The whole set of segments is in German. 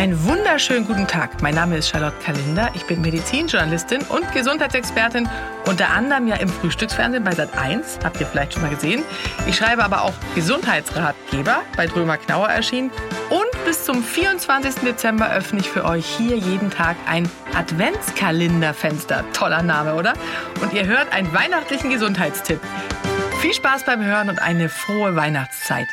Einen wunderschönen guten Tag. Mein Name ist Charlotte Kalinder. Ich bin Medizinjournalistin und Gesundheitsexpertin, unter anderem ja im Frühstücksfernsehen bei Sat1, habt ihr vielleicht schon mal gesehen. Ich schreibe aber auch Gesundheitsratgeber bei Drömer Knauer erschienen und bis zum 24. Dezember öffne ich für euch hier jeden Tag ein Adventskalenderfenster. Toller Name, oder? Und ihr hört einen weihnachtlichen Gesundheitstipp. Viel Spaß beim Hören und eine frohe Weihnachtszeit.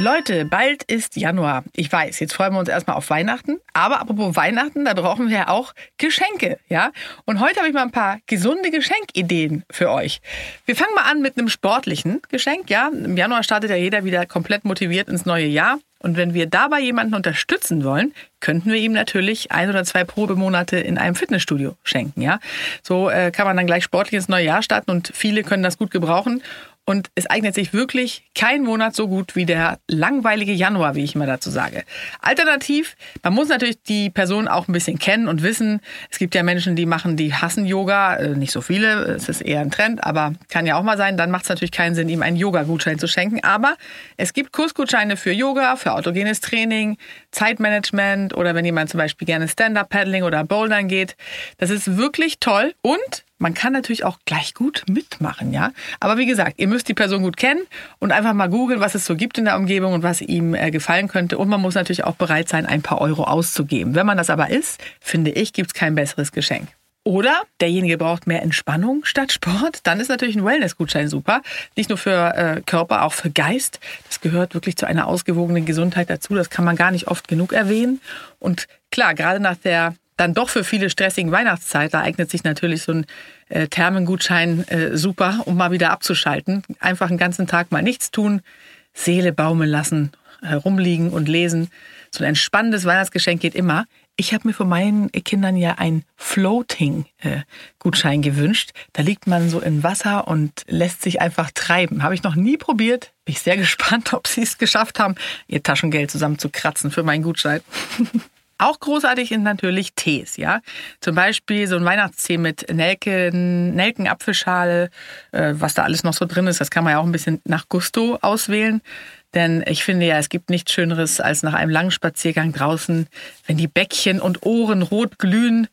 Leute, bald ist Januar. Ich weiß, jetzt freuen wir uns erstmal auf Weihnachten. Aber apropos Weihnachten, da brauchen wir ja auch Geschenke, ja? Und heute habe ich mal ein paar gesunde Geschenkideen für euch. Wir fangen mal an mit einem sportlichen Geschenk, ja? Im Januar startet ja jeder wieder komplett motiviert ins neue Jahr. Und wenn wir dabei jemanden unterstützen wollen, könnten wir ihm natürlich ein oder zwei Probemonate in einem Fitnessstudio schenken. Ja, so äh, kann man dann gleich sportlich ins neue Jahr starten und viele können das gut gebrauchen. Und es eignet sich wirklich kein Monat so gut wie der langweilige Januar, wie ich immer dazu sage. Alternativ, man muss natürlich die Person auch ein bisschen kennen und wissen. Es gibt ja Menschen, die machen, die hassen Yoga. Äh, nicht so viele, es ist eher ein Trend, aber kann ja auch mal sein. Dann macht es natürlich keinen Sinn, ihm einen Yoga-Gutschein zu schenken. Aber es gibt Kursgutscheine für Yoga, für autogenes Training, Zeitmanagement oder wenn jemand zum Beispiel gerne Stand-Up-Paddling oder Bouldern geht. Das ist wirklich toll und man kann natürlich auch gleich gut mitmachen, ja. Aber wie gesagt, ihr müsst die Person gut kennen und einfach mal googeln, was es so gibt in der Umgebung und was ihm äh, gefallen könnte. Und man muss natürlich auch bereit sein, ein paar Euro auszugeben. Wenn man das aber ist, finde ich, gibt es kein besseres Geschenk. Oder derjenige braucht mehr Entspannung statt Sport. Dann ist natürlich ein Wellness-Gutschein super. Nicht nur für äh, Körper, auch für Geist. Das gehört wirklich zu einer ausgewogenen Gesundheit dazu. Das kann man gar nicht oft genug erwähnen. Und klar, gerade nach der dann doch für viele stressigen Weihnachtszeit, da eignet sich natürlich so ein äh, Thermengutschein äh, super, um mal wieder abzuschalten. Einfach einen ganzen Tag mal nichts tun, Seele baumeln lassen, herumliegen und lesen. So ein entspannendes Weihnachtsgeschenk geht immer. Ich habe mir von meinen Kindern ja ein Floating-Gutschein gewünscht. Da liegt man so in Wasser und lässt sich einfach treiben. Habe ich noch nie probiert. Bin ich sehr gespannt, ob sie es geschafft haben, ihr Taschengeld zusammenzukratzen für meinen Gutschein. Auch großartig sind natürlich Tees, ja. Zum Beispiel so ein Weihnachtstee mit Nelken, Nelkenapfelschale, äh, was da alles noch so drin ist. Das kann man ja auch ein bisschen nach Gusto auswählen. Denn ich finde ja, es gibt nichts Schöneres als nach einem langen Spaziergang draußen, wenn die Bäckchen und Ohren rot glühen,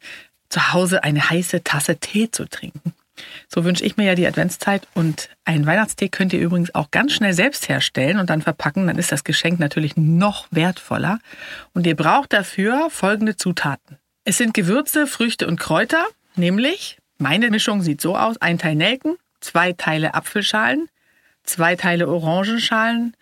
zu Hause eine heiße Tasse Tee zu trinken. So wünsche ich mir ja die Adventszeit und einen Weihnachtstee könnt ihr übrigens auch ganz schnell selbst herstellen und dann verpacken. Dann ist das Geschenk natürlich noch wertvoller. Und ihr braucht dafür folgende Zutaten. Es sind Gewürze, Früchte und Kräuter, nämlich meine Mischung sieht so aus: ein Teil Nelken, zwei Teile Apfelschalen, zwei Teile Orangenschalen,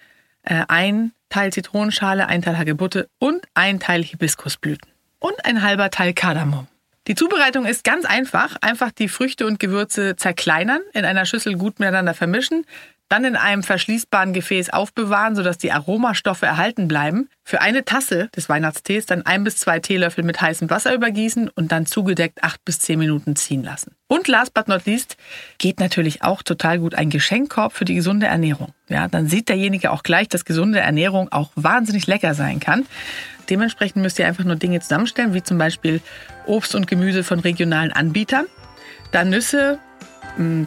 äh, ein Teil Zitronenschale, ein Teil Hagebutte und ein Teil Hibiskusblüten und ein halber Teil Kardamom. Die Zubereitung ist ganz einfach. Einfach die Früchte und Gewürze zerkleinern, in einer Schüssel gut miteinander vermischen, dann in einem verschließbaren Gefäß aufbewahren, sodass die Aromastoffe erhalten bleiben. Für eine Tasse des Weihnachtstees dann ein bis zwei Teelöffel mit heißem Wasser übergießen und dann zugedeckt acht bis zehn Minuten ziehen lassen. Und last but not least geht natürlich auch total gut ein Geschenkkorb für die gesunde Ernährung. Ja, dann sieht derjenige auch gleich, dass gesunde Ernährung auch wahnsinnig lecker sein kann. Dementsprechend müsst ihr einfach nur Dinge zusammenstellen, wie zum Beispiel Obst und Gemüse von regionalen Anbietern, dann Nüsse,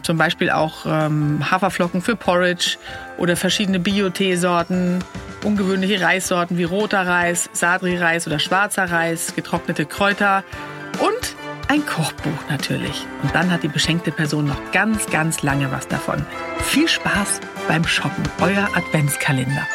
zum Beispiel auch ähm, Haferflocken für Porridge oder verschiedene Bio-Teesorten, ungewöhnliche Reissorten wie roter Reis, Sadri-Reis oder schwarzer Reis, getrocknete Kräuter und ein Kochbuch natürlich. Und dann hat die beschenkte Person noch ganz, ganz lange was davon. Viel Spaß beim Shoppen, euer Adventskalender.